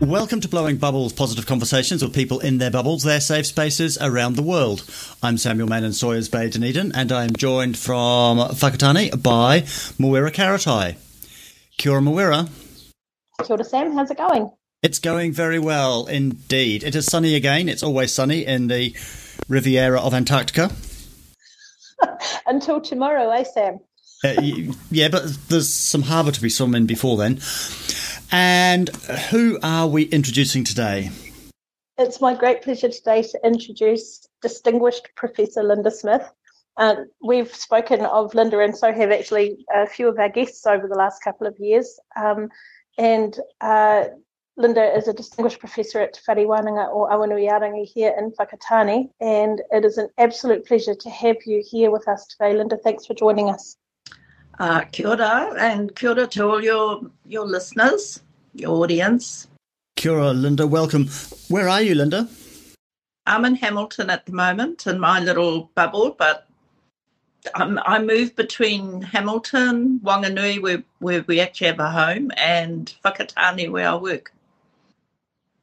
Welcome to Blowing Bubbles, positive conversations with people in their bubbles, their safe spaces around the world. I'm Samuel Mann in Sawyers Bay, Dunedin, and I'm joined from Whakatāne by Mawera Karetai. Kia ora, Mawera. Kia ora, Sam. How's it going? It's going very well indeed. It is sunny again. It's always sunny in the Riviera of Antarctica. Until tomorrow, eh, Sam? Uh, yeah, but there's some harbour to be swum in before then. And who are we introducing today? It's my great pleasure today to introduce distinguished Professor Linda Smith. Uh, we've spoken of Linda, and so have actually a few of our guests over the last couple of years. Um, and uh, Linda is a distinguished professor at Whare Wānanga o Awanuiarangi here in Whakatāne, and it is an absolute pleasure to have you here with us today. Linda, thanks for joining us. Uh, kia ora, and kia ora to all your, your listeners, your audience. Kia ora, Linda. Welcome. Where are you, Linda? I'm in Hamilton at the moment in my little bubble, but I'm, I move between Hamilton, Wanganui, where, where we actually have a home, and Whakatāne, where I work.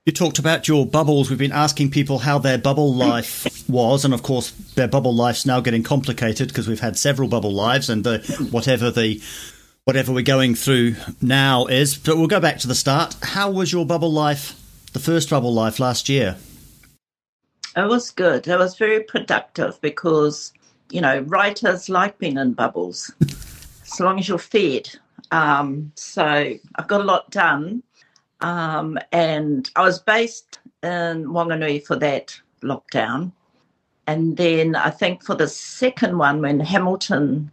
You talked about your bubbles. We've been asking people how their bubble life was, and of course, their bubble life's now getting complicated because we've had several bubble lives, and the, whatever the whatever we're going through now is. But we'll go back to the start. How was your bubble life, the first bubble life last year? It was good. It was very productive because you know writers like being in bubbles, as long as you're fed. Um, so I've got a lot done um, and I was based in Wanganui for that lockdown. And then I think for the second one, when Hamilton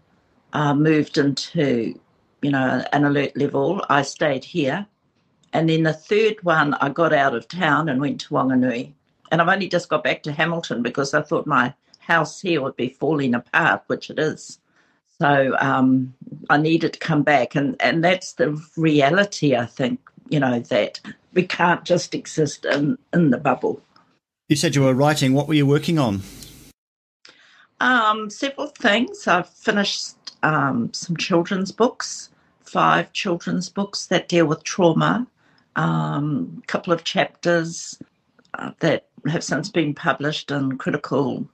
uh, moved into, you know, an alert level, I stayed here. And then the third one, I got out of town and went to Wanganui. And I've only just got back to Hamilton because I thought my house here would be falling apart, which it is. So um, I needed to come back. And, and that's the reality, I think, you know, that we can't just exist in, in the bubble. You said you were writing. What were you working on? Um, several things. I've finished um, some children's books, five children's books that deal with trauma, a um, couple of chapters uh, that have since been published in critical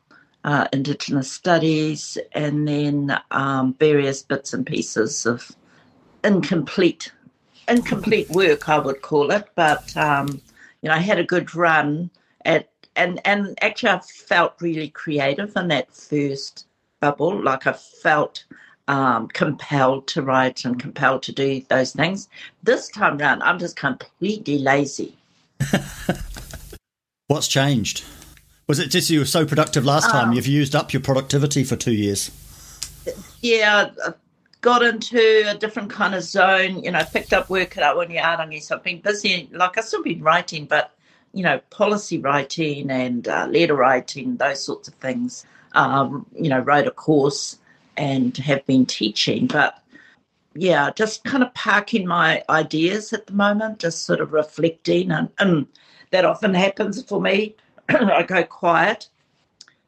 uh, Indigenous studies, and then um, various bits and pieces of incomplete incomplete work, I would call it. But um, you know, I had a good run at, and and actually, I felt really creative in that first bubble. Like I felt um, compelled to write and compelled to do those things. This time around, I'm just completely lazy. What's changed? Was it just you were so productive last time? Um, You've used up your productivity for two years. Yeah, got into a different kind of zone, you know, picked up work at Awanuiarangi. So I've been busy, like I've still been writing, but, you know, policy writing and uh, letter writing, those sorts of things. Um, you know, wrote a course and have been teaching. But yeah, just kind of parking my ideas at the moment, just sort of reflecting. And, and that often happens for me. I go quiet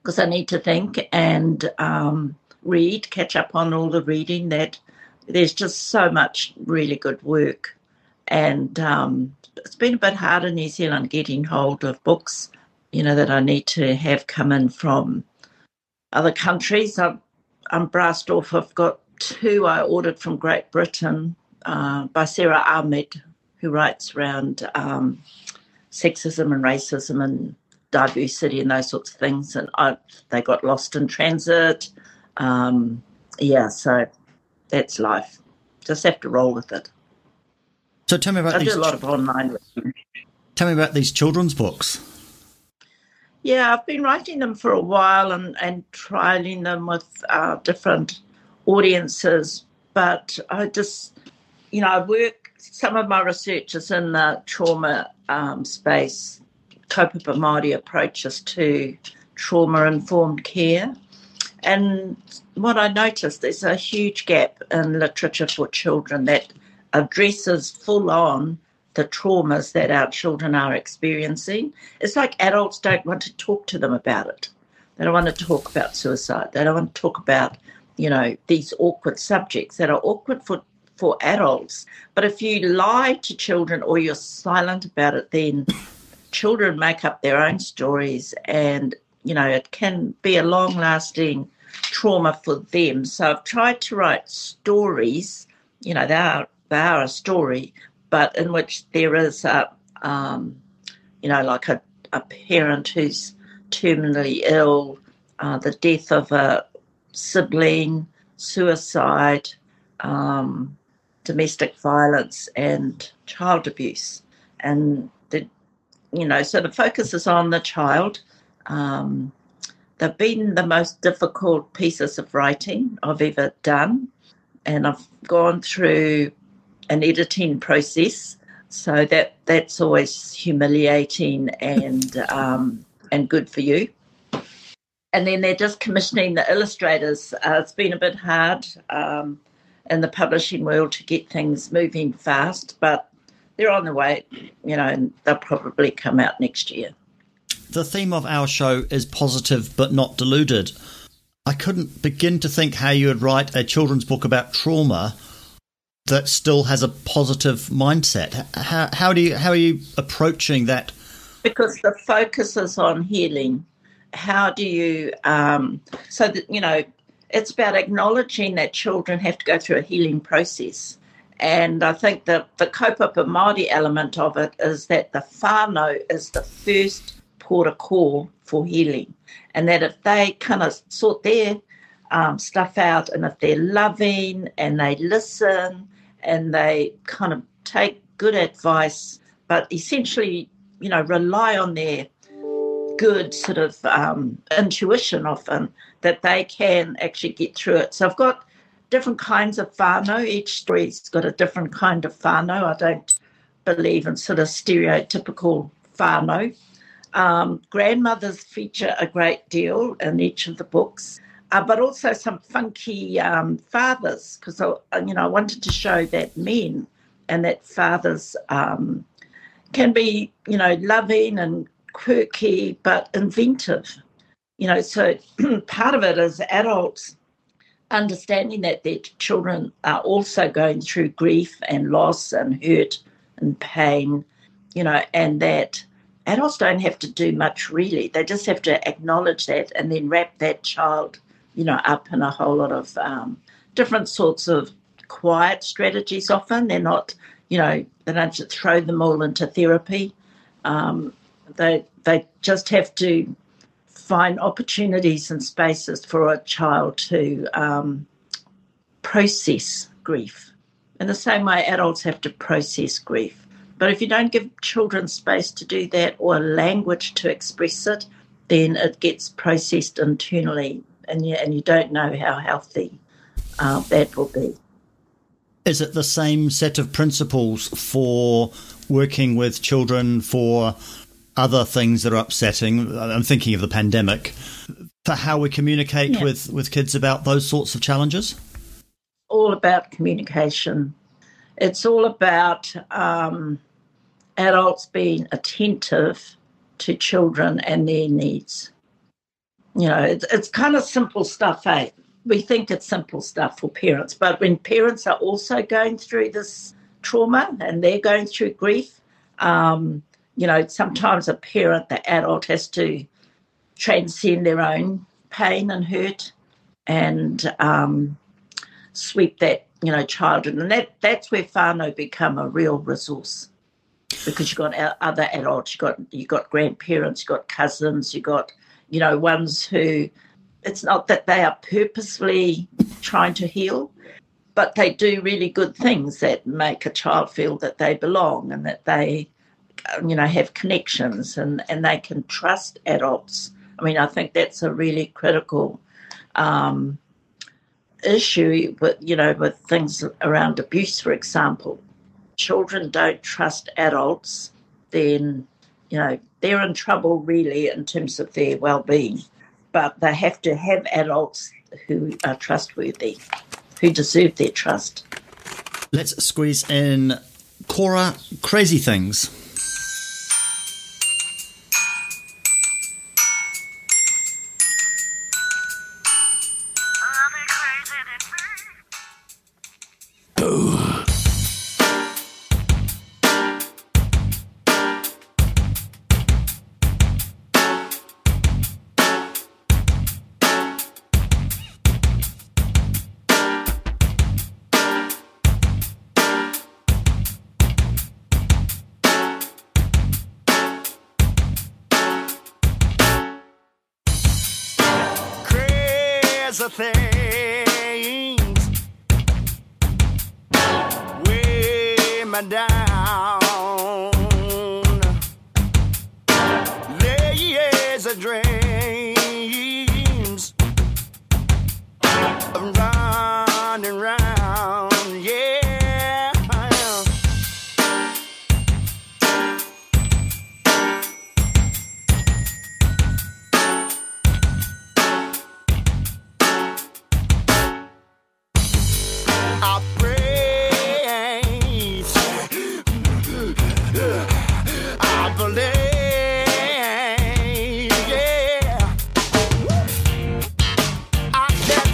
because I need to think and, um, read, catch up on all the reading. That there's just so much really good work, and um, it's been a bit hard in New Zealand getting hold of books, you know, that I need to have come in from other countries. I'm, I'm brassed off. I've got two I ordered from Great Britain uh, by Sara Ahmed, who writes around um, sexism and racism and diversity and those sorts of things. And I, they got lost in transit. Um, yeah, so that's life. Just have to roll with it. So tell me about I these. do a lot of online reading. Tell me about these children's books. Yeah, I've been writing them for a while and, and trialing them with uh, different audiences. But I just, you know, I work, some of my research is in the trauma um, space, kaupapa Māori approaches to trauma informed care. And what I noticed, is a huge gap in literature for children that addresses full on the traumas that our children are experiencing. It's like adults don't want to talk to them about it. They don't want to talk about suicide. They don't want to talk about, you know, these awkward subjects that are awkward for, for adults. But if you lie to children or you're silent about it, then children make up their own stories and, you know, it can be a long lasting trauma for them. So I've tried to write stories, you know, they are, they are a story, but in which there is a, um, you know, like a, a parent who's terminally ill, uh, the death of a sibling, suicide, um, domestic violence, and child abuse. And the, you know, so the focus is on the child. Um, they've been the most difficult pieces of writing I've ever done, and I've gone through an editing process. So that that's always humiliating and um, and good for you. And then they're just commissioning the illustrators. Uh, it's been a bit hard um, in the publishing world to get things moving fast, but they're on the way, you know, and they'll probably come out next year. The theme of our show is positive but not deluded. I couldn't begin to think how you would write a children's book about trauma that still has a positive mindset. How, how do you how are you approaching that? Because the focus is on healing. How do you um, so that you know it's about acknowledging that children have to go through a healing process. And I think that the kaupapa Māori element of it is that the whānau is the first of call for healing. And that if they kind of sort their um, stuff out and if they're loving and they listen and they kind of take good advice, but essentially, you know, rely on their good sort of um, intuition often that they can actually get through it. So I've got different kinds of whānau. Each street's got a different kind of whānau. I don't believe in sort of stereotypical whānau. Um, grandmothers feature a great deal in each of the books uh, but also some funky um, fathers because uh, you know I wanted to show that men and that fathers um, can be you know loving and quirky but inventive. You know, so part of it is adults understanding that their children are also going through grief and loss and hurt and pain, you know, and that adults don't have to do much really. They just have to acknowledge that and then wrap that child you know, up in a whole lot of um, different sorts of quiet strategies often. They're not, you know, they don't just throw them all into therapy. Um, they, they just have to find opportunities and spaces for a child to um, process grief. In the same way, adults have to process grief. But if you don't give children space to do that or language to express it, then it gets processed internally and you, and you don't know how healthy uh, that will be. Is it the same set of principles for working with children for other things that are upsetting? I'm thinking of the pandemic. For how we communicate yeah. with, with kids about those sorts of challenges? All about communication. It's all about um, adults being attentive to children and their needs you know, it's, it's kind of simple stuff, eh? We think it's simple stuff for parents, but when parents are also going through this trauma and they're going through grief, um, you know, sometimes a parent, the adult, has to transcend their own pain and hurt and um, sweep that, you know, child. And that, that's where whānau become a real resource because you've got other adults, you've got, you've got grandparents, you've got cousins, you've got you know, ones who it's not that they are purposely trying to heal, but they do really good things that make a child feel that they belong and that they, you know, have connections and, and they can trust adults. I mean, I think that's a really critical um, issue with, you know, with things around abuse, for example. Children don't trust adults, then, you know, they're in trouble really in terms of their well-being but they have to have adults who are trustworthy, who deserve their trust. Let's squeeze in Cora Crazy Things.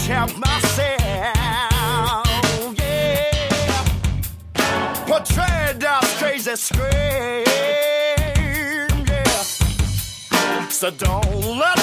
help myself. Yeah, portrayed as crazy scream. Yeah, so don't let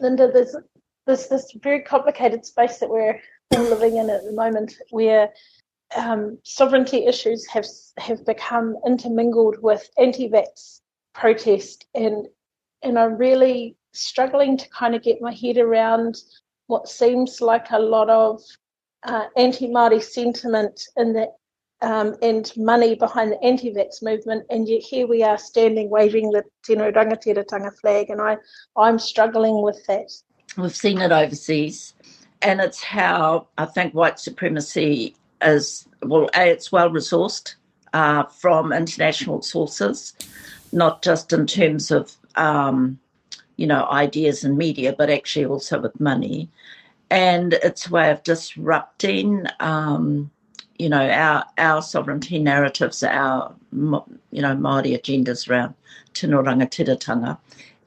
Linda, there's there's this very complicated space that we're all living in at the moment, where um, sovereignty issues have have become intermingled with anti-vax protest, and and I'm really struggling to kind of get my head around what seems like a lot of uh, anti-Māori sentiment in the um, and money behind the anti-vax movement, and yet here we are standing waving the Tino Rangatiratanga flag, and I, I'm struggling with that. We've seen it overseas, and it's how I think white supremacy is, well, A, it's well resourced uh, from international sources, not just in terms of, um, you know, ideas and media, but actually also with money. And it's a way of disrupting um, you know, our our sovereignty narratives, our you know Māori agendas around tino rangatiratanga.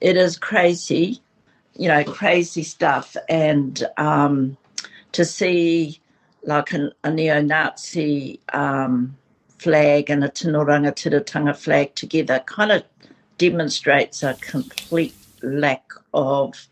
It is crazy, you know, crazy stuff, and um, to see like a, a neo-Nazi um, flag and a tino rangatiratanga flag together kind of demonstrates a complete lack of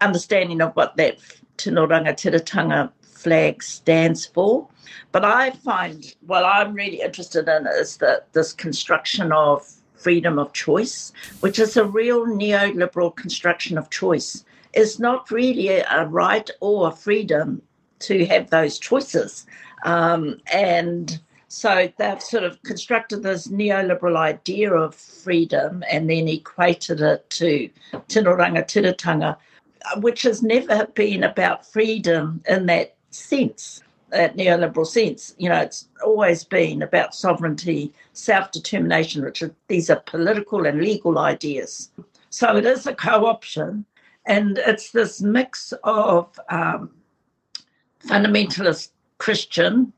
understanding of what that tino rangatiratanga flag stands for. But I find what I'm really interested in is that this construction of freedom of choice, which is a real neoliberal construction of choice, is not really a right or a freedom to have those choices. Um, and so they've sort of constructed this neoliberal idea of freedom and then equated it to tino rangatiratanga, which has never been about freedom in that sense, that neoliberal sense. You know, it's always been about sovereignty, self determination, which are, these are political and legal ideas. So it is a co option, and it's this mix of um, fundamentalist Christian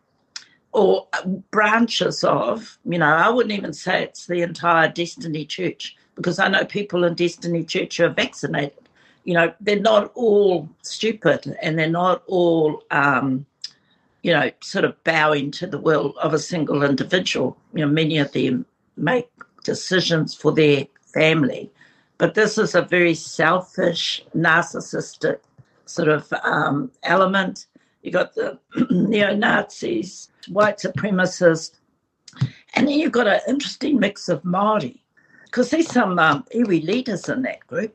or branches of, you know, I wouldn't even say it's the entire Destiny Church because I know people in Destiny Church are vaccinated you know, they're not all stupid and they're not all, um, you know, sort of bowing to the will of a single individual. You know, many of them make decisions for their family. But this is a very selfish, narcissistic sort of um, element. You got the neo Nazis, white supremacists, and then you've got an interesting mix of Māori, because there's some um, iwi leaders in that group.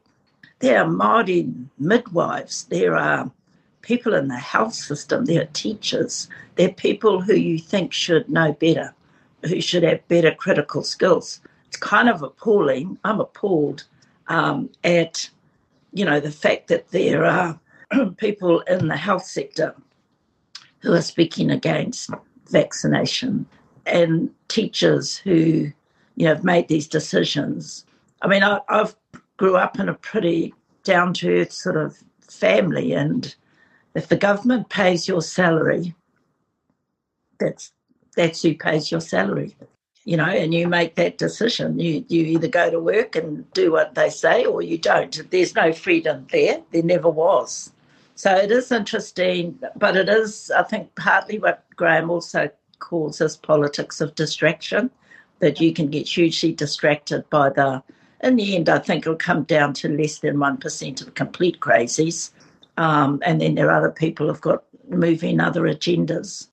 There are Māori midwives. There are people in the health system. There are teachers. they're people who you think should know better, who should have better critical skills. It's kind of appalling. I'm appalled um, at, you know, the fact that there are people in the health sector who are speaking against vaccination and teachers who, you know, have made these decisions. I mean, I, have grew up in a pretty down to earth sort of family. And if the government pays your salary, that's that's who pays your salary. You know, and you make that decision. You you either go to work and do what they say or you don't. There's no freedom there. There never was. So it is interesting, but it is, I think, partly what Graham also calls this politics of distraction, that you can get hugely distracted by the in the end, I think it'll come down to less than 1% of complete crazies. Um, and then there are other people who've got moving other agendas.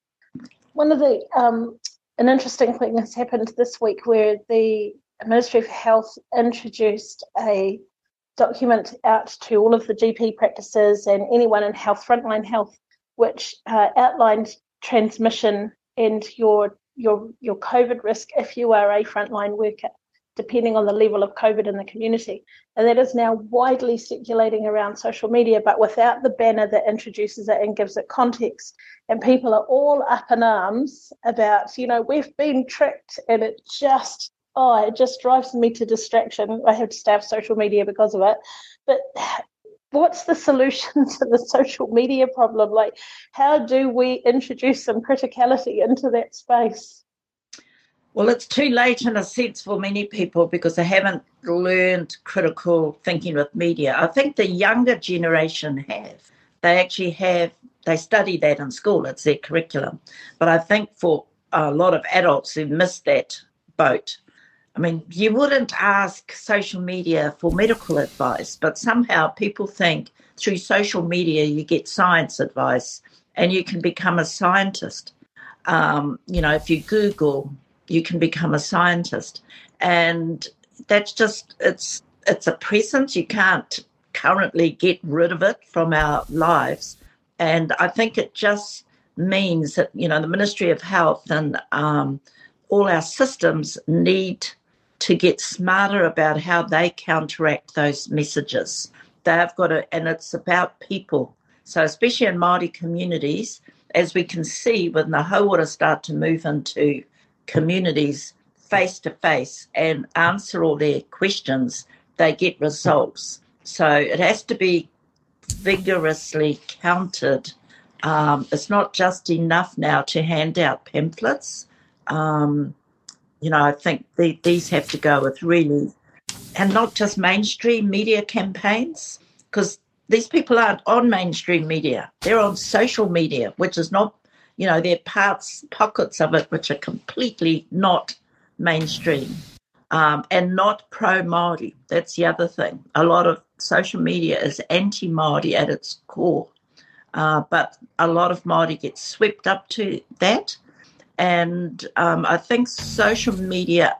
One of the, um, an interesting thing has happened this week where the Ministry of Health introduced a document out to all of the GP practices and anyone in health, frontline health, which uh, outlined transmission and your your your COVID risk if you are a frontline worker depending on the level of COVID in the community. And that is now widely circulating around social media, but without the banner that introduces it and gives it context. And people are all up in arms about, you know, we've been tricked. And it just, oh, it just drives me to distraction. I have to stay off social media because of it. But what's the solution to the social media problem? Like, how do we introduce some criticality into that space? Well, it's too late in a sense for many people because they haven't learned critical thinking with media. I think the younger generation have. They actually have, they study that in school, it's their curriculum. But I think for a lot of adults who missed that boat, I mean, you wouldn't ask social media for medical advice, but somehow people think through social media you get science advice and you can become a scientist. Um, you know, if you Google, you can become a scientist, and that's just it's it's a presence. You can't currently get rid of it from our lives, and I think it just means that you know the Ministry of Health and um, all our systems need to get smarter about how they counteract those messages. They've got to, and it's about people. So, especially in Māori communities, as we can see when the hauora start to move into communities face to face and answer all their questions, they get results. So it has to be vigorously counted. Um, it's not just enough now to hand out pamphlets. Um, you know, I think the, these have to go with really, and not just mainstream media campaigns, because these people aren't on mainstream media. They're on social media, which is not, you know, there are parts, pockets of it which are completely not mainstream um, and not pro Māori. That's the other thing. A lot of social media is anti Māori at its core. Uh, but a lot of Māori gets swept up to that. And um, I think social media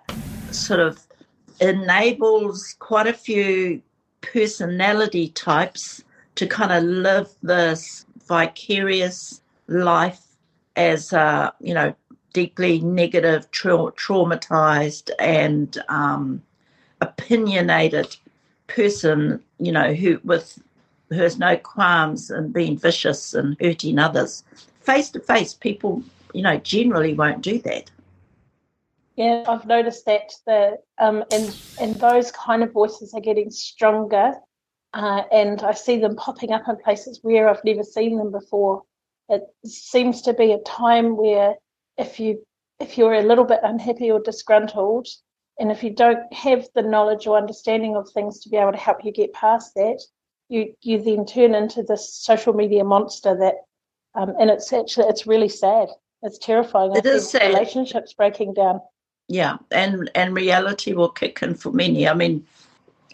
sort of enables quite a few personality types to kind of live this vicarious life as, uh, you know, deeply negative, tra- traumatized, and um, opinionated person, you know, who with who has no qualms and being vicious and hurting others. Face to face, people, you know, generally won't do that. Yeah, I've noticed that the um, and and those kind of voices are getting stronger, uh, and I see them popping up in places where I've never seen them before. It seems to be a time where if you if you're a little bit unhappy or disgruntled, and if you don't have the knowledge or understanding of things to be able to help you get past that, you you then turn into this social media monster that, um, and it's actually it's really sad. It's terrifying. It is sad. Relationships breaking down yeah, and and reality will kick in for many. I mean,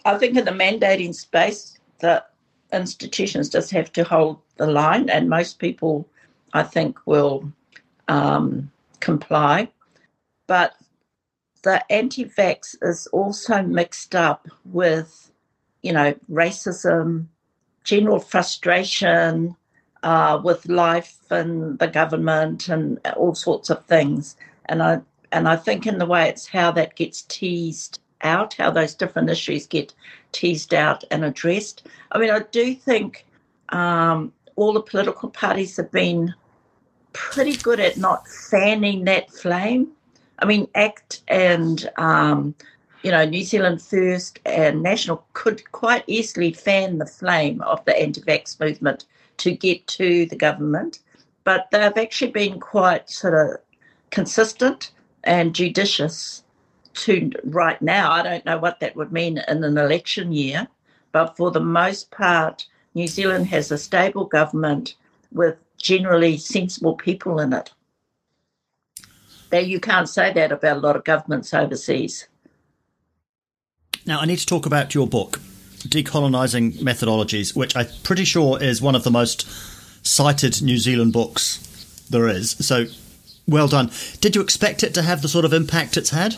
I think in the mandating space, the institutions just have to hold the line, and most people, I think, will um, comply. But the anti-vax is also mixed up with, you know, racism, general frustration uh, with life and the government, and all sorts of things. And I and I think in the way it's how that gets teased out, how those different issues get teased out and addressed. I mean, I do think um, all the political parties have been pretty good at not fanning that flame. I mean, ACT and um, you know New Zealand First and National could quite easily fan the flame of the anti-vax movement to get to the government, but they've actually been quite sort of consistent and judicious to right now. I don't know what that would mean in an election year, but for the most part, New Zealand has a stable government with generally sensible people in it. Now, you can't say that about a lot of governments overseas. Now, I need to talk about your book, Decolonising Methodologies, which I'm pretty sure is one of the most cited New Zealand books there is. So well done. Did you expect it to have the sort of impact it's had?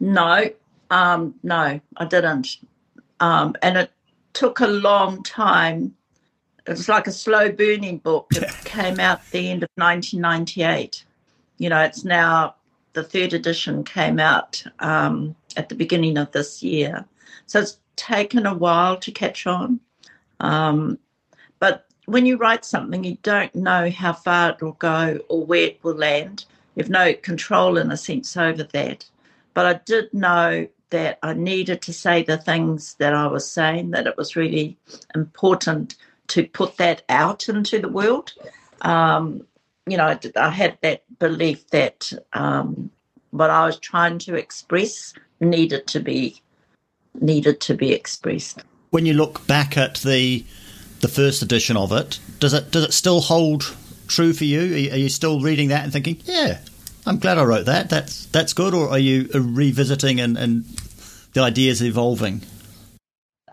No, um, no, I didn't. Um, and it took a long time. It was like a slow burning book. It came out the end of 1998. You know, it's now the third edition came out um, at the beginning of this year. So it's taken a while to catch on. Um, but when you write something, you don't know how far it will go or where it will land. You have no control, in a sense, over that. But I did know that I needed to say the things that I was saying, that it was really important to put that out into the world. Um, you know, I had that belief that um, what I was trying to express needed to be needed to be expressed. When you look back at the the first edition of it. Does it does it still hold true for you? Are you still reading that and thinking, yeah, I'm glad I wrote that. That's that's good, or are you revisiting and, and the ideas evolving?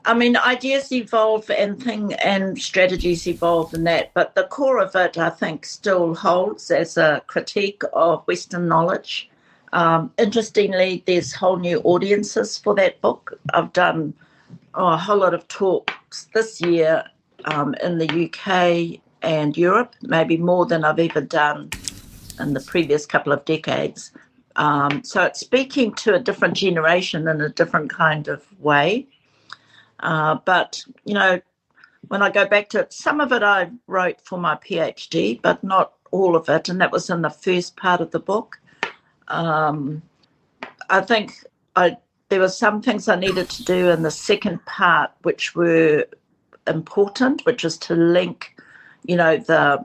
I mean, ideas evolve and thing and strategies evolve in that, but the core of it, I think, still holds as a critique of Western knowledge. Um, interestingly, there's whole new audiences for that book. I've done oh, a whole lot of talks this year um, in the UK and Europe, maybe more than I've ever done in the previous couple of decades. Um, so it's speaking to a different generation in a different kind of way. Uh, but, you know, when I go back to it, some of it I wrote for my PhD, but not all of it. And that was in the first part of the book. Um, I think I, there were some things I needed to do in the second part, which were important, which is to link, you know, the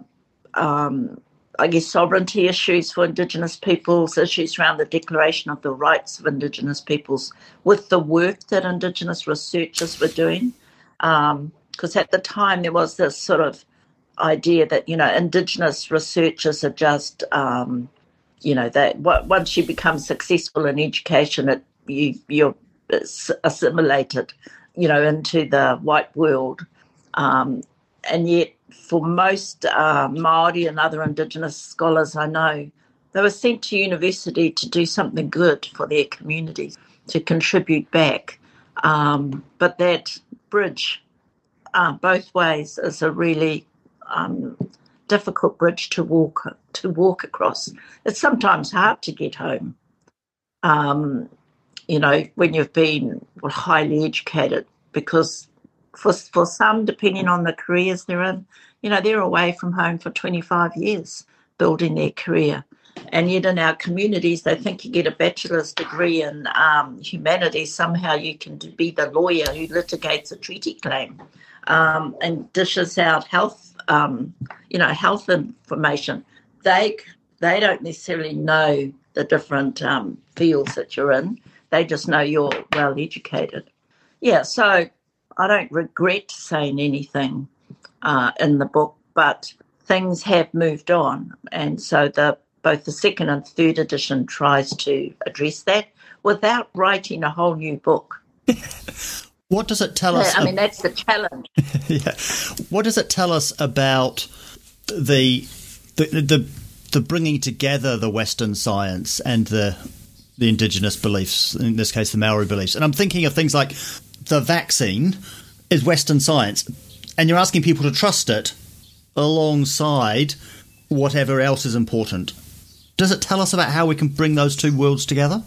um, I guess, sovereignty issues for Indigenous peoples, issues around the declaration of the rights of Indigenous peoples with the work that Indigenous researchers were doing. Because um, at the time there was this sort of idea that, you know, Indigenous researchers are just, um, you know, that once you become successful in education, it, you, you're assimilated, you know, into the white world. Um, and yet for most uh, Maori and other Indigenous scholars I know, they were sent to university to do something good for their communities, to contribute back. Um, but that bridge, uh, both ways, is a really um, difficult bridge to walk to walk across. It's sometimes hard to get home. Um, you know, when you've been highly educated, because for for some, depending on the careers they're in, you know, they're away from home for 25 years building their career. And yet, in our communities, they think you get a bachelor's degree in um, humanities, somehow you can be the lawyer who litigates a treaty claim um, and dishes out health, um, you know, health information. They they don't necessarily know the different um, fields that you're in. They just know you're well educated. Yeah, so I don't regret saying anything uh, in the book, but things have moved on, and so the both the second and third edition tries to address that without writing a whole new book. what does it tell us? I mean, that's the challenge. yeah. What does it tell us about the the the the bringing together the Western science and the the indigenous beliefs, in this case, the Maori beliefs? And I'm thinking of things like the vaccine is Western science, and you're asking people to trust it alongside whatever else is important. Does it tell us about how we can bring those two worlds together?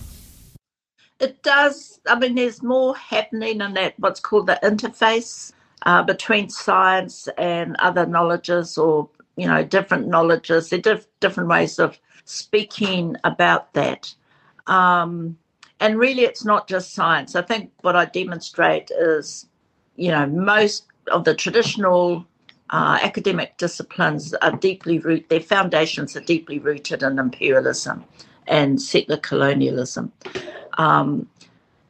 It does. I mean, there's more happening in that what's called the interface uh, between science and other knowledges, or you know, different knowledges. There are diff- different ways of speaking about that. Um, and really, it's not just science. I think what I demonstrate is, you know, most of the traditional uh, academic disciplines are deeply rooted, their foundations are deeply rooted in imperialism and settler colonialism. Um,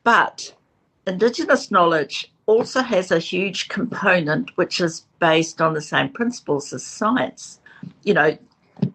but Indigenous knowledge also has a huge component which is based on the same principles as science. You know,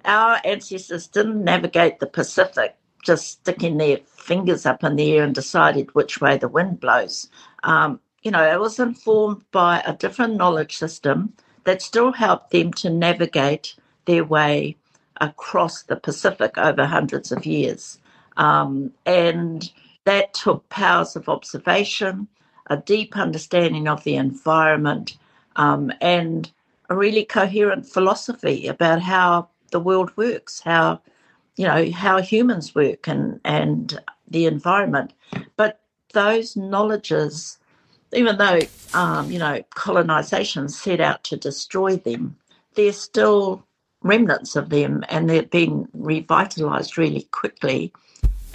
our ancestors didn't navigate the Pacific just sticking their fingers up in the air and decided which way the wind blows. Um, you know, it was informed by a different knowledge system that still helped them to navigate their way across the Pacific over hundreds of years. Um, and that took powers of observation, a deep understanding of the environment, um, and a really coherent philosophy about how the world works, how you know how humans work, and and the environment. But those knowledges even though um, you know colonization set out to destroy them, there's still remnants of them, and they've been revitalized really quickly.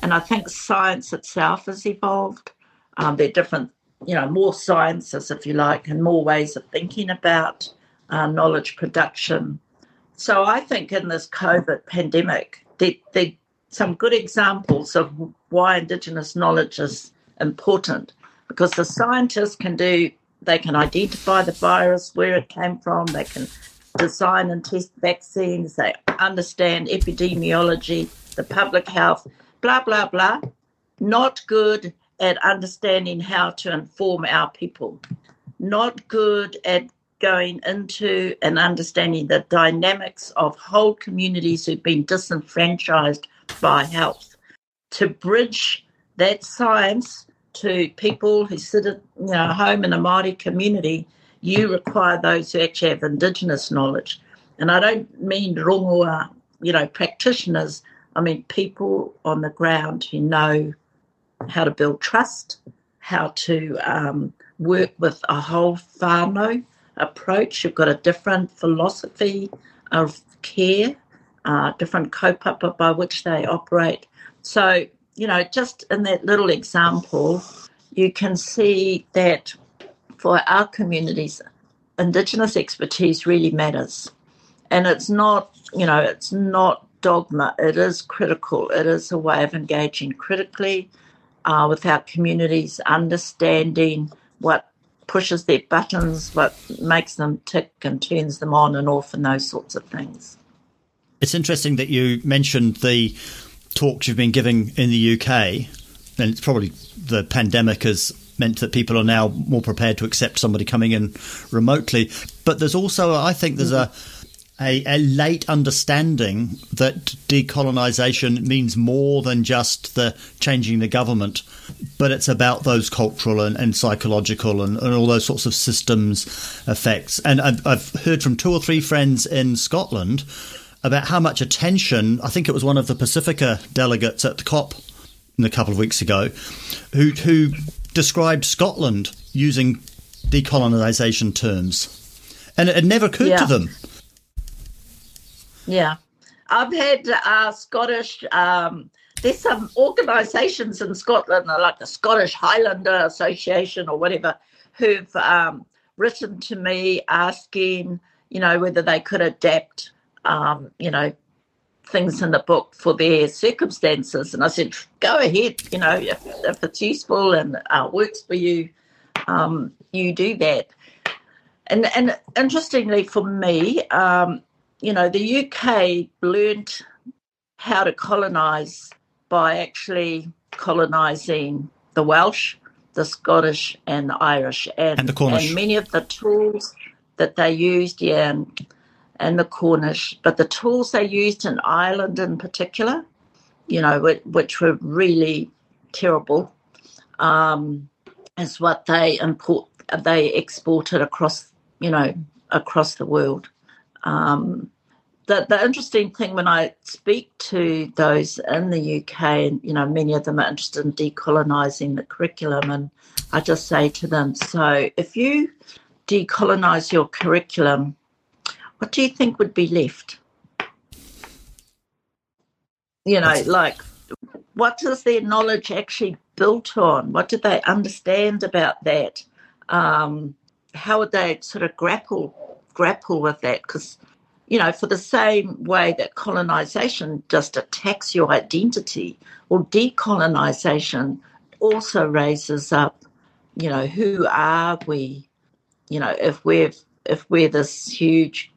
And I think science itself has evolved. Um, there are different, you know, more sciences, if you like, and more ways of thinking about uh, knowledge production. So I think in this COVID pandemic, there, there some good examples of why Indigenous knowledge is important because the scientists can do they can identify the virus where it came from they can design and test vaccines they understand epidemiology the public health blah blah blah. Not good at understanding how to inform our people. Not good at going into and understanding the dynamics of whole communities who've been disenfranchised by health. To bridge that science to people who sit at you know, home in a Māori community, you require those who actually have Indigenous knowledge. And I don't mean rongoa, you know, practitioners. I mean people on the ground who know how to build trust, how to um, work with a whole whānau approach. You've got a different philosophy of care, uh, different kaupapa by which they operate. So, you know, just in that little example, you can see that for our communities, Indigenous expertise really matters. And it's not, you know, it's not dogma, it is critical. It is a way of engaging critically uh, with our communities, understanding what pushes their buttons, what makes them tick and turns them on and off, and those sorts of things. It's interesting that you mentioned the talks you've been giving in the UK, and it's probably the pandemic has meant that people are now more prepared to accept somebody coming in remotely. But there's also, I think, there's a mm-hmm. A, a, late understanding that decolonisation means more than just the changing the government, but it's about those cultural and, and psychological and, and, all those sorts of systems effects. And I've, I've heard from two or three friends in Scotland about how much attention. I think it was one of the Pacifica delegates at the COP a couple of weeks ago, who who described Scotland using decolonisation terms, and it had never occurred yeah. to them yeah. I've had uh, Scottish, um, there's some organisations in Scotland, like the Scottish Highlander Association or whatever, who've um, written to me asking, you know, whether they could adapt, um, you know, things in the book for their circumstances. And I said, go ahead, you know, if, if it's useful and uh, works for you, um, you do that. And, and interestingly for me, um, you know, the UK learnt how to colonise by actually colonising the Welsh, the Scottish, and the Irish, and, and the Cornish. And many of the tools that they used, yeah, and, and the Cornish, but the tools they used in Ireland in particular, you know, which, which were really terrible, um, is what they import, they exported across, you know, across the world. Um, the, the interesting thing when I speak to those in the UK, and you know, many of them are interested in decolonising the curriculum, and I just say to them, so if you decolonise your curriculum, what do you think would be left? You know, like what is their knowledge actually built on? What do they understand about that? Um, how would they sort of grapple grapple with that? Because you know, for the same way that colonization just attacks your identity, or decolonization also raises up, you know, who are we? You know, if we're if we're this huge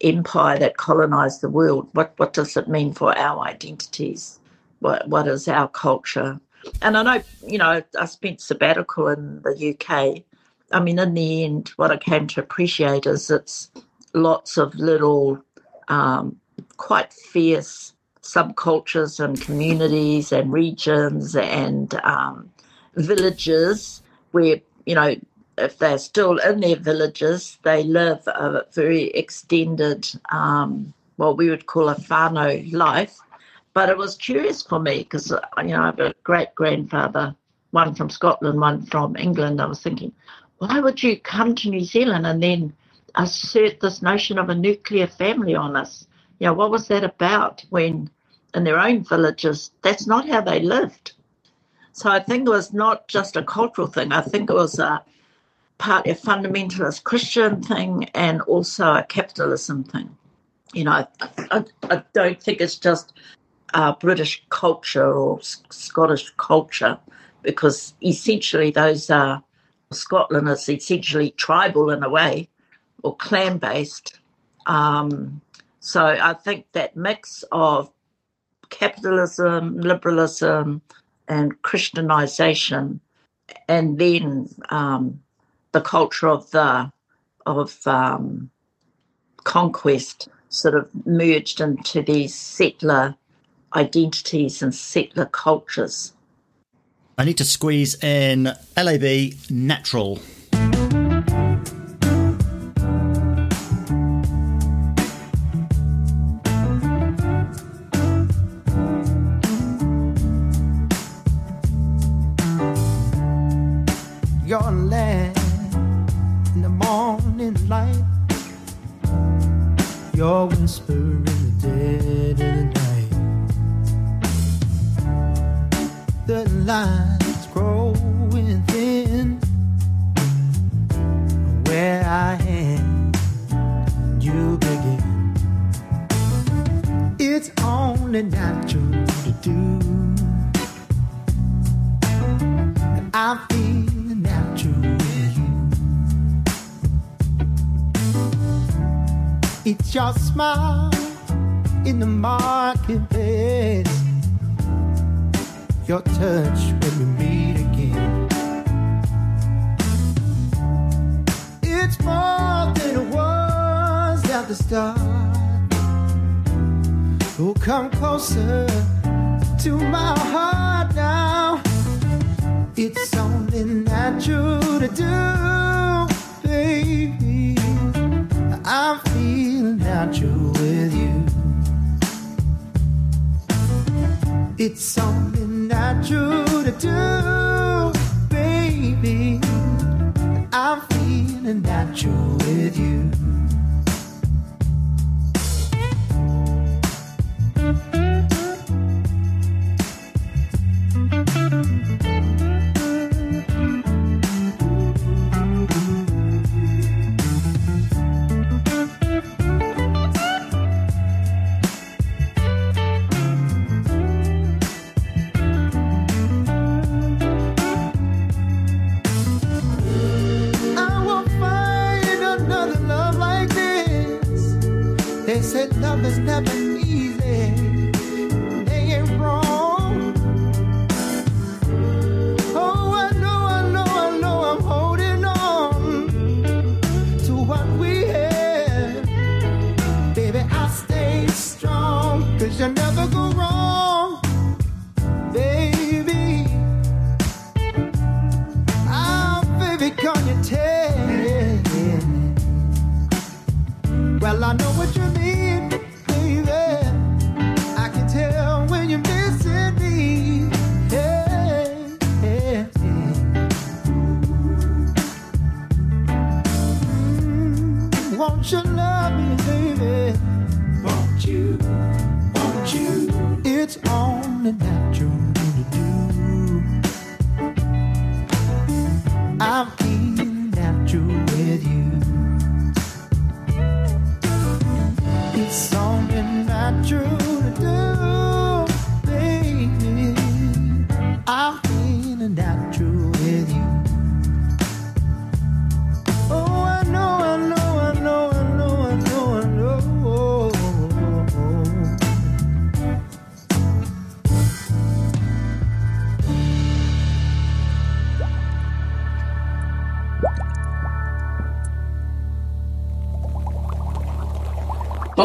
empire that colonized the world, what what does it mean for our identities? What what is our culture? And I know, you know, I spent sabbatical in the UK. I mean, in the end, what I came to appreciate is it's lots of little, um, quite fierce subcultures and communities and regions and um, villages where, you know, if they're still in their villages, they live a very extended, um, what we would call a whānau life. But it was curious for me because, you know, I have a great grandfather, one from Scotland, one from England. I was thinking, why would you come to New Zealand and then assert this notion of a nuclear family on us. You know, what was that about when in their own villages, that's not how they lived. So I think it was not just a cultural thing. I think it was a partly a fundamentalist Christian thing and also a capitalism thing. You know, I, I, I don't think it's just uh, British culture or Scottish culture because essentially those are Scotland is essentially tribal in a way or clan based. Um, so I think that mix of capitalism, liberalism, and Christianization, and then um, the culture of the of um, conquest sort of merged into these settler identities and settler cultures. I need to squeeze in LAB natural. It's your smile in the marketplace. Your touch when we meet again. It's more than it was at the start. Oh, come closer to my heart now. It's only natural to do, feeling natural with you. It's something natural to do, baby. I'm feeling natural with you. Said love is never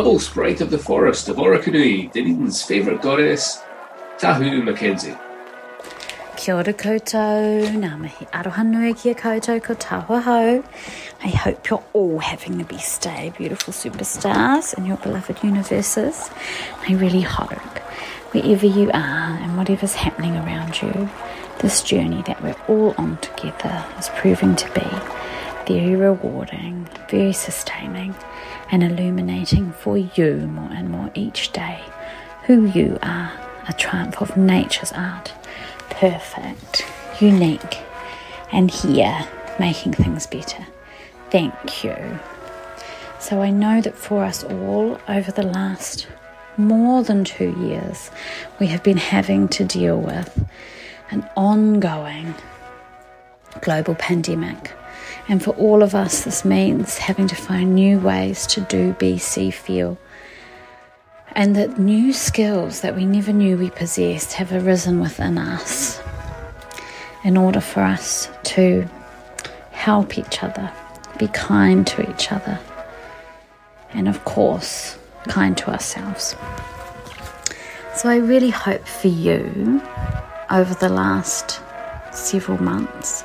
Bubble Sprite of the Forest of Orokonui, Dunedin's favourite goddess, Tahu Mackenzie. Kia ora koutou, ngā mihi aroha nui ki koutou ko hau. I hope you're all having the best day, beautiful superstars in your beloved universes. I really hope, wherever you are and whatever's happening around you, this journey that we're all on together is proving to be very rewarding, very sustaining, and illuminating for you more and more each day who you are, a triumph of nature's art, perfect, unique, and here making things better. Thank you. So I know that for us all over the last more than two years, we have been having to deal with an ongoing global pandemic. And for all of us, this means having to find new ways to do, be, see, feel. And that new skills that we never knew we possessed have arisen within us in order for us to help each other, be kind to each other, and of course, kind to ourselves. So I really hope for you over the last several months,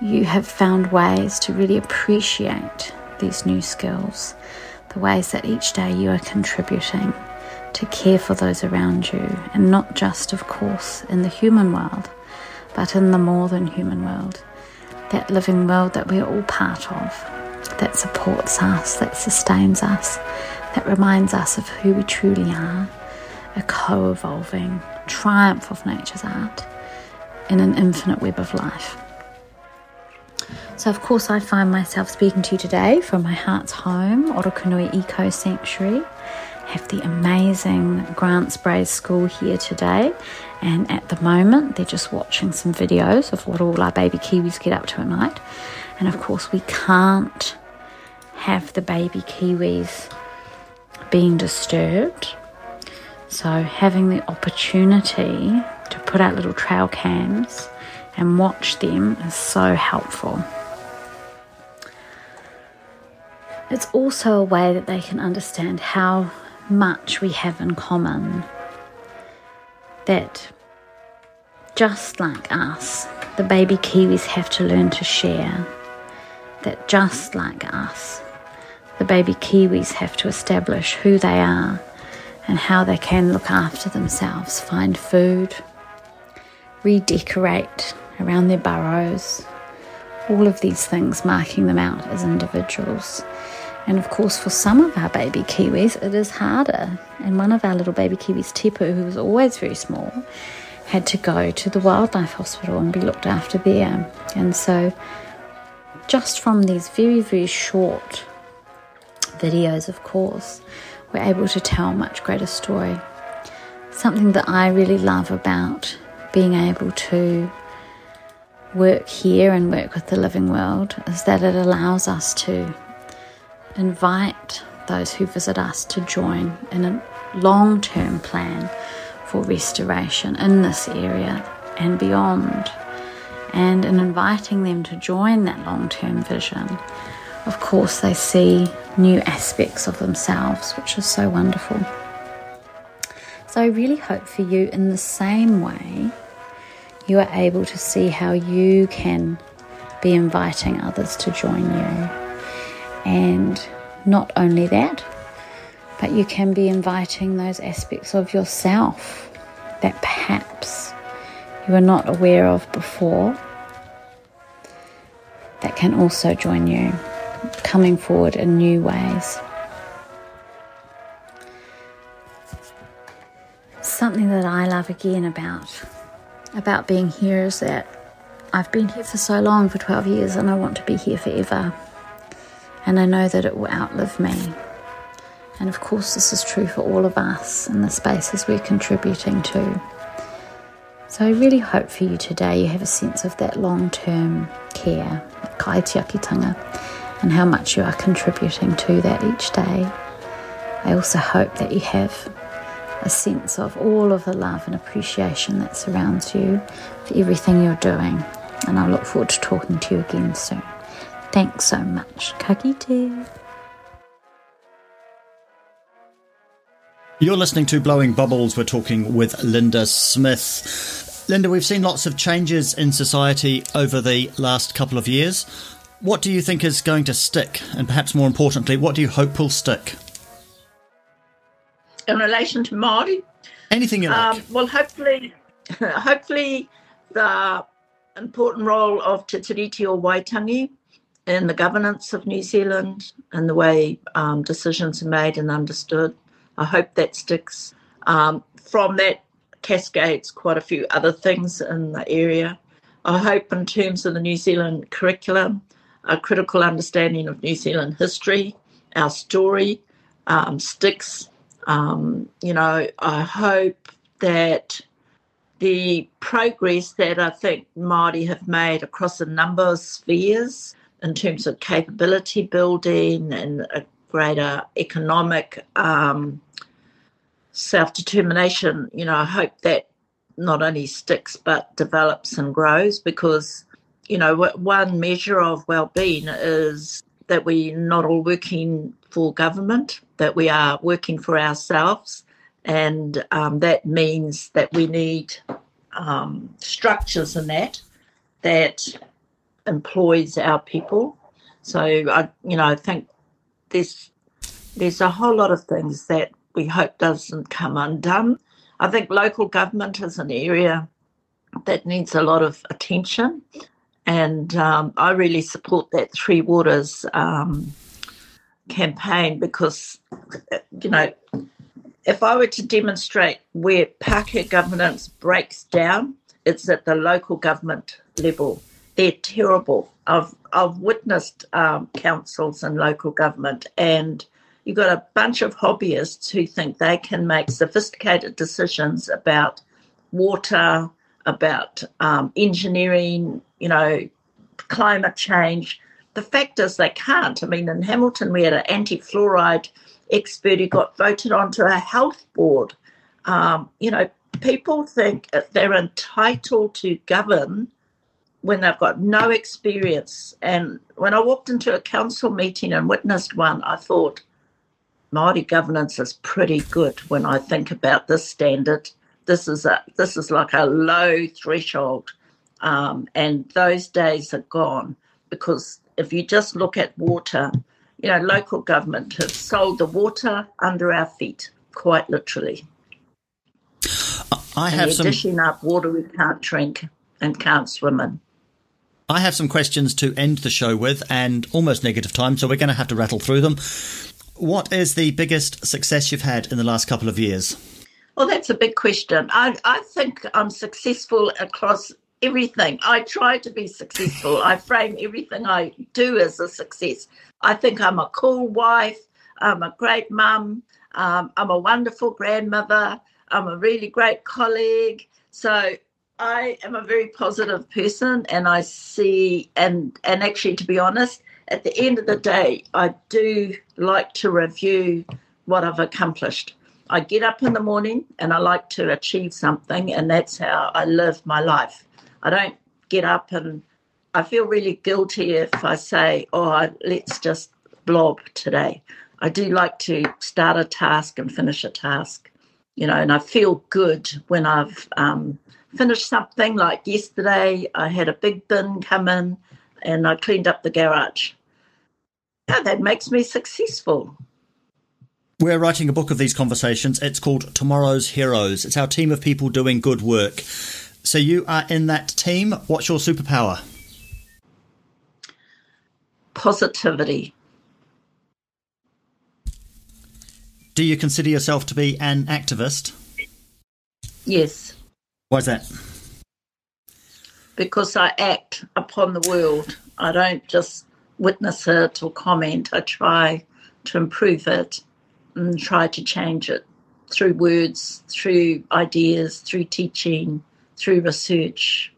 you have found ways to really appreciate these new skills, the ways that each day you are contributing to care for those around you, and not just, of course, in the human world, but in the more than human world, that living world that we're all part of, that supports us, that sustains us, that reminds us of who we truly are, a co evolving triumph of nature's art in an infinite web of life. So, of course, I find myself speaking to you today from my heart's home, Orokonui Eco Sanctuary. I have the amazing Grants Braes School here today, and at the moment they're just watching some videos of what all our baby kiwis get up to at night. And of course, we can't have the baby kiwis being disturbed. So, having the opportunity to put out little trail cams and watch them is so helpful. It's also a way that they can understand how much we have in common. That just like us, the baby Kiwis have to learn to share. That just like us, the baby Kiwis have to establish who they are and how they can look after themselves, find food, redecorate around their burrows, all of these things marking them out as individuals. And of course, for some of our baby kiwis, it is harder. And one of our little baby kiwis, Tepu, who was always very small, had to go to the wildlife hospital and be looked after there. And so, just from these very, very short videos, of course, we're able to tell a much greater story. Something that I really love about being able to work here and work with the living world is that it allows us to invite those who visit us to join in a long term plan for restoration in this area and beyond. And in inviting them to join that long term vision, of course, they see new aspects of themselves, which is so wonderful. So, I really hope for you, in the same way, you are able to see how you can be inviting others to join you and not only that, but you can be inviting those aspects of yourself that perhaps you were not aware of before that can also join you, coming forward in new ways. Something that I love again about about being here is that I've been here for so long for 12 years and I want to be here forever and I know that it will outlive me. And of course, this is true for all of us in the spaces we're contributing to. So I really hope for you today you have a sense of that long term care, kaitiakitanga, and how much you are contributing to that each day. I also hope that you have a sense of all of the love and appreciation that surrounds you for everything you're doing. And I look forward to talking to you again soon. Thanks so much. Ka kite. You're listening to Blowing Bubbles. We're talking with Linda Smith. Linda, we've seen lots of changes in society over the last couple of years. What do you think is going to stick? And perhaps more importantly, what do you hope will stick? In relation to Māori? Anything you like. Um, well, hopefully, hopefully the important role of Te Tiriti o Waitangi in the governance of New Zealand and the way um, decisions are made and understood. I hope that sticks. Um, from that cascades quite a few other things in the area. I hope, in terms of the New Zealand curriculum, a critical understanding of New Zealand history, our story, um, sticks. Um, you know, I hope that the progress that I think Māori have made across a number of spheres in terms of capability building and a greater economic um, self determination. You know, I hope that not only sticks but develops and grows because you know, one measure of well-being is that we're not all working for government, that we are working for ourselves, and um, that means that we need um, structures in that that employs our people. So I, you know, I think there's there's a whole lot of things that we hope doesn't come undone. I think local government is an area that needs a lot of attention, and um, I really support that Three Waters um, campaign because, you know, if I were to demonstrate where Pākehā governance breaks down, it's at the local government level. They're terrible. I've I've witnessed um, councils and local government, and you've got a bunch of hobbyists who think they can make sophisticated decisions about water, about um, engineering, you know, climate change. The fact is they can't. I mean, in Hamilton, we had an anti fluoride expert who got voted onto a health board. Um, you know, people think they're entitled to govern when they've got no experience. And when I walked into a council meeting and witnessed one, I thought, Māori governance is pretty good when I think about this standard. This is a this is like a low threshold, um, and those days are gone because if you just look at water, you know, local government have sold the water under our feet, quite literally. I have and some dishing up water we can't drink and can't swim in. I have some questions to end the show with, and almost negative time, so we're going to have to rattle through them. What is the biggest success you've had in the last couple of years? Well, that's a big question. I, I think I'm successful across everything. I try to be successful. I frame everything I do as a success. I think I'm a cool wife. I'm a great mum. Um, I'm a wonderful grandmother. I'm a really great colleague. So I am a very positive person, and I see and and actually, to be honest, at the end of the day, I do like to review what I've accomplished. I get up in the morning and I like to achieve something, and that's how I live my life. I don't get up and I feel really guilty if I say, oh, let's just blob today. I do like to start a task and finish a task, you know, and I feel good when I've um, finished something. Like yesterday, I had a big bin come in and I cleaned up the garage. Yeah, that makes me successful. We're writing a book of these conversations. It's called Tomorrow's Heroes. It's our team of people doing good work. So you are in that team. What's your superpower? Positivity. Do you consider yourself to be an activist? Yes. Why is that? Because I act upon the world. I don't just witness it or comment. I try to improve it and try to change it through words, through ideas, through teaching, through research.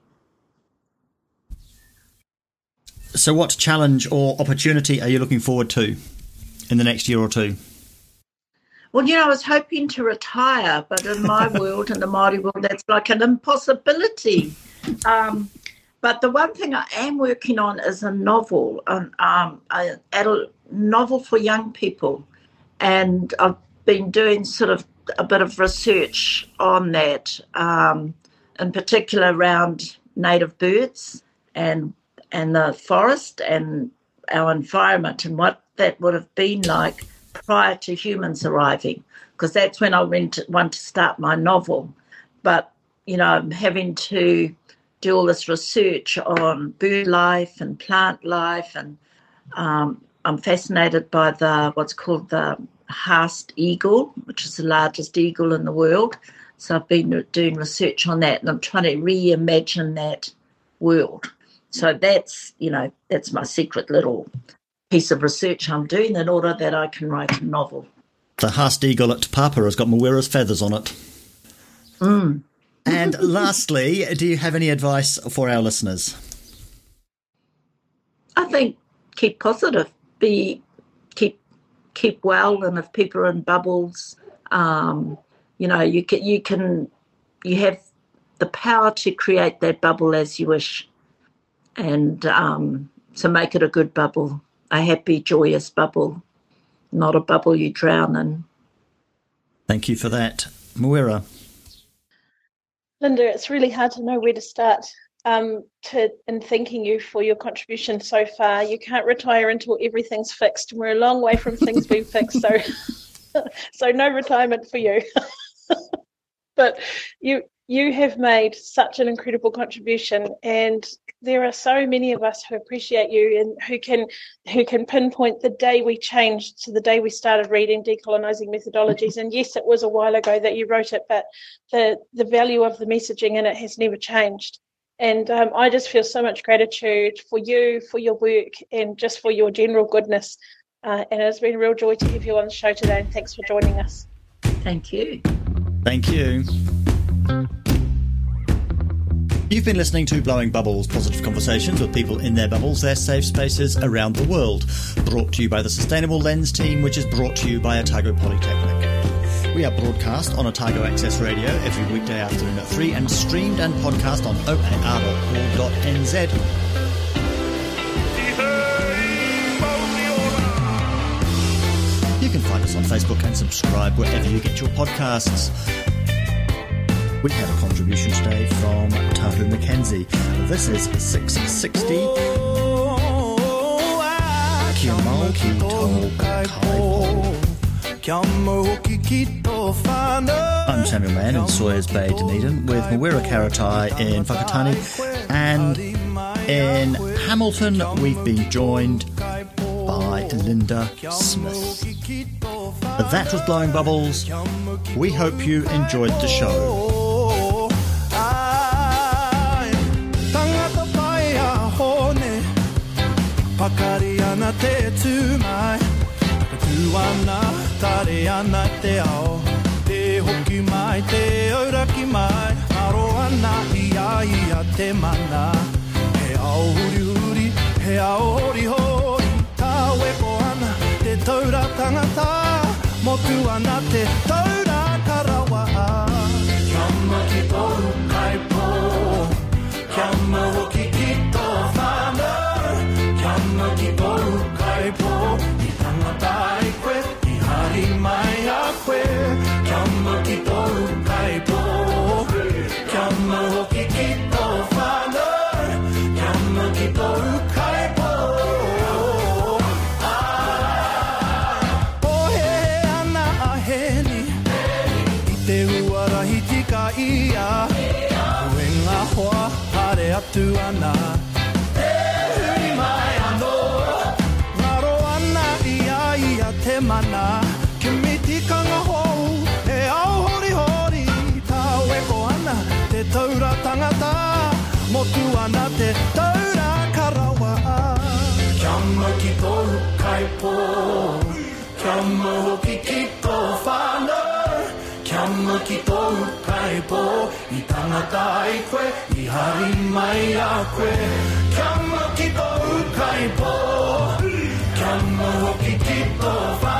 So, what challenge or opportunity are you looking forward to in the next year or two? Well, you know, I was hoping to retire, but in my world, in the Māori world, that's like an impossibility. Um, but the one thing I am working on is a novel, an um, a, a novel for young people, and I've been doing sort of a bit of research on that, um, in particular around native birds and and the forest and our environment and what that would have been like prior to humans arriving, because that's when I went to, want to start my novel. But you know, I'm having to do all this research on bird life and plant life, and um, I'm fascinated by the what's called the Haast eagle, which is the largest eagle in the world. So I've been doing research on that, and I'm trying to reimagine that world. So that's you know that's my secret little piece of research I'm doing in order that I can write a novel. The Haast eagle at Papa has got Mawera's feathers on it. Mm. And lastly, do you have any advice for our listeners? I think keep positive, be keep keep well, and if people are in bubbles, um, you know, you can you can you have the power to create that bubble as you wish. and um, so make it a good bubble, a happy, joyous bubble, not a bubble you drown in. Thank you for that, Moira. Linda, it's really hard to know where to start um, to in thanking you for your contribution so far. You can't retire until everything's fixed. We're a long way from things being fixed, so so no retirement for you. but you you have made such an incredible contribution and there are so many of us who appreciate you and who can who can pinpoint the day we changed to the day we started reading decolonizing methodologies and yes it was a while ago that you wrote it but the the value of the messaging in it has never changed and um, i just feel so much gratitude for you for your work and just for your general goodness uh, and it's been a real joy to have you on the show today and thanks for joining us Thank you. Thank you. You've been listening to Blowing Bubbles, positive conversations with people in their bubbles, their safe spaces around the world. Brought to you by the Sustainable Lens team, which is brought to you by Otago Polytechnic. We are broadcast on Otago Access Radio every weekday afternoon at 3 and streamed and podcast on oar.org.nz. You can find us on Facebook and subscribe wherever you get your podcasts. We have a contribution today from Tahu Mackenzie. This is Six60 Kia mau ki tō kaipo. I'm Samuel Mann in Sawyers Bay, Dunedin, with Mawera Karetai in Whakatāne. And in Hamilton, we've been joined by Linda Smith. That was Blowing Bubbles. We hope you enjoyed the show. Ana, tare ana te ao. Te hoki mai, te auraki mai Aro ana ia ia te mana. He ao huri huri, he ao hori hori Tā weko ana, te tauratangata Motu ana te tauratangata koe. Kia mau ki tō kai pō. Kia mau hoki ki tō whānau. Kia mau ki tō kai pō. Pō he he ana a heni te uarahi tika ia. Uenga hoa hare atu ana. Mana tikanga hou E au hori hori Tā ko ana te taura tangata Motu ana te taura karawa Kia maki toru kai po Kia mahoki ki tō whānau Kia maki toru kai po I tangata i koe, i hari mai a koe. Kia maki toru kai po Kia mahoki ki tō whānau.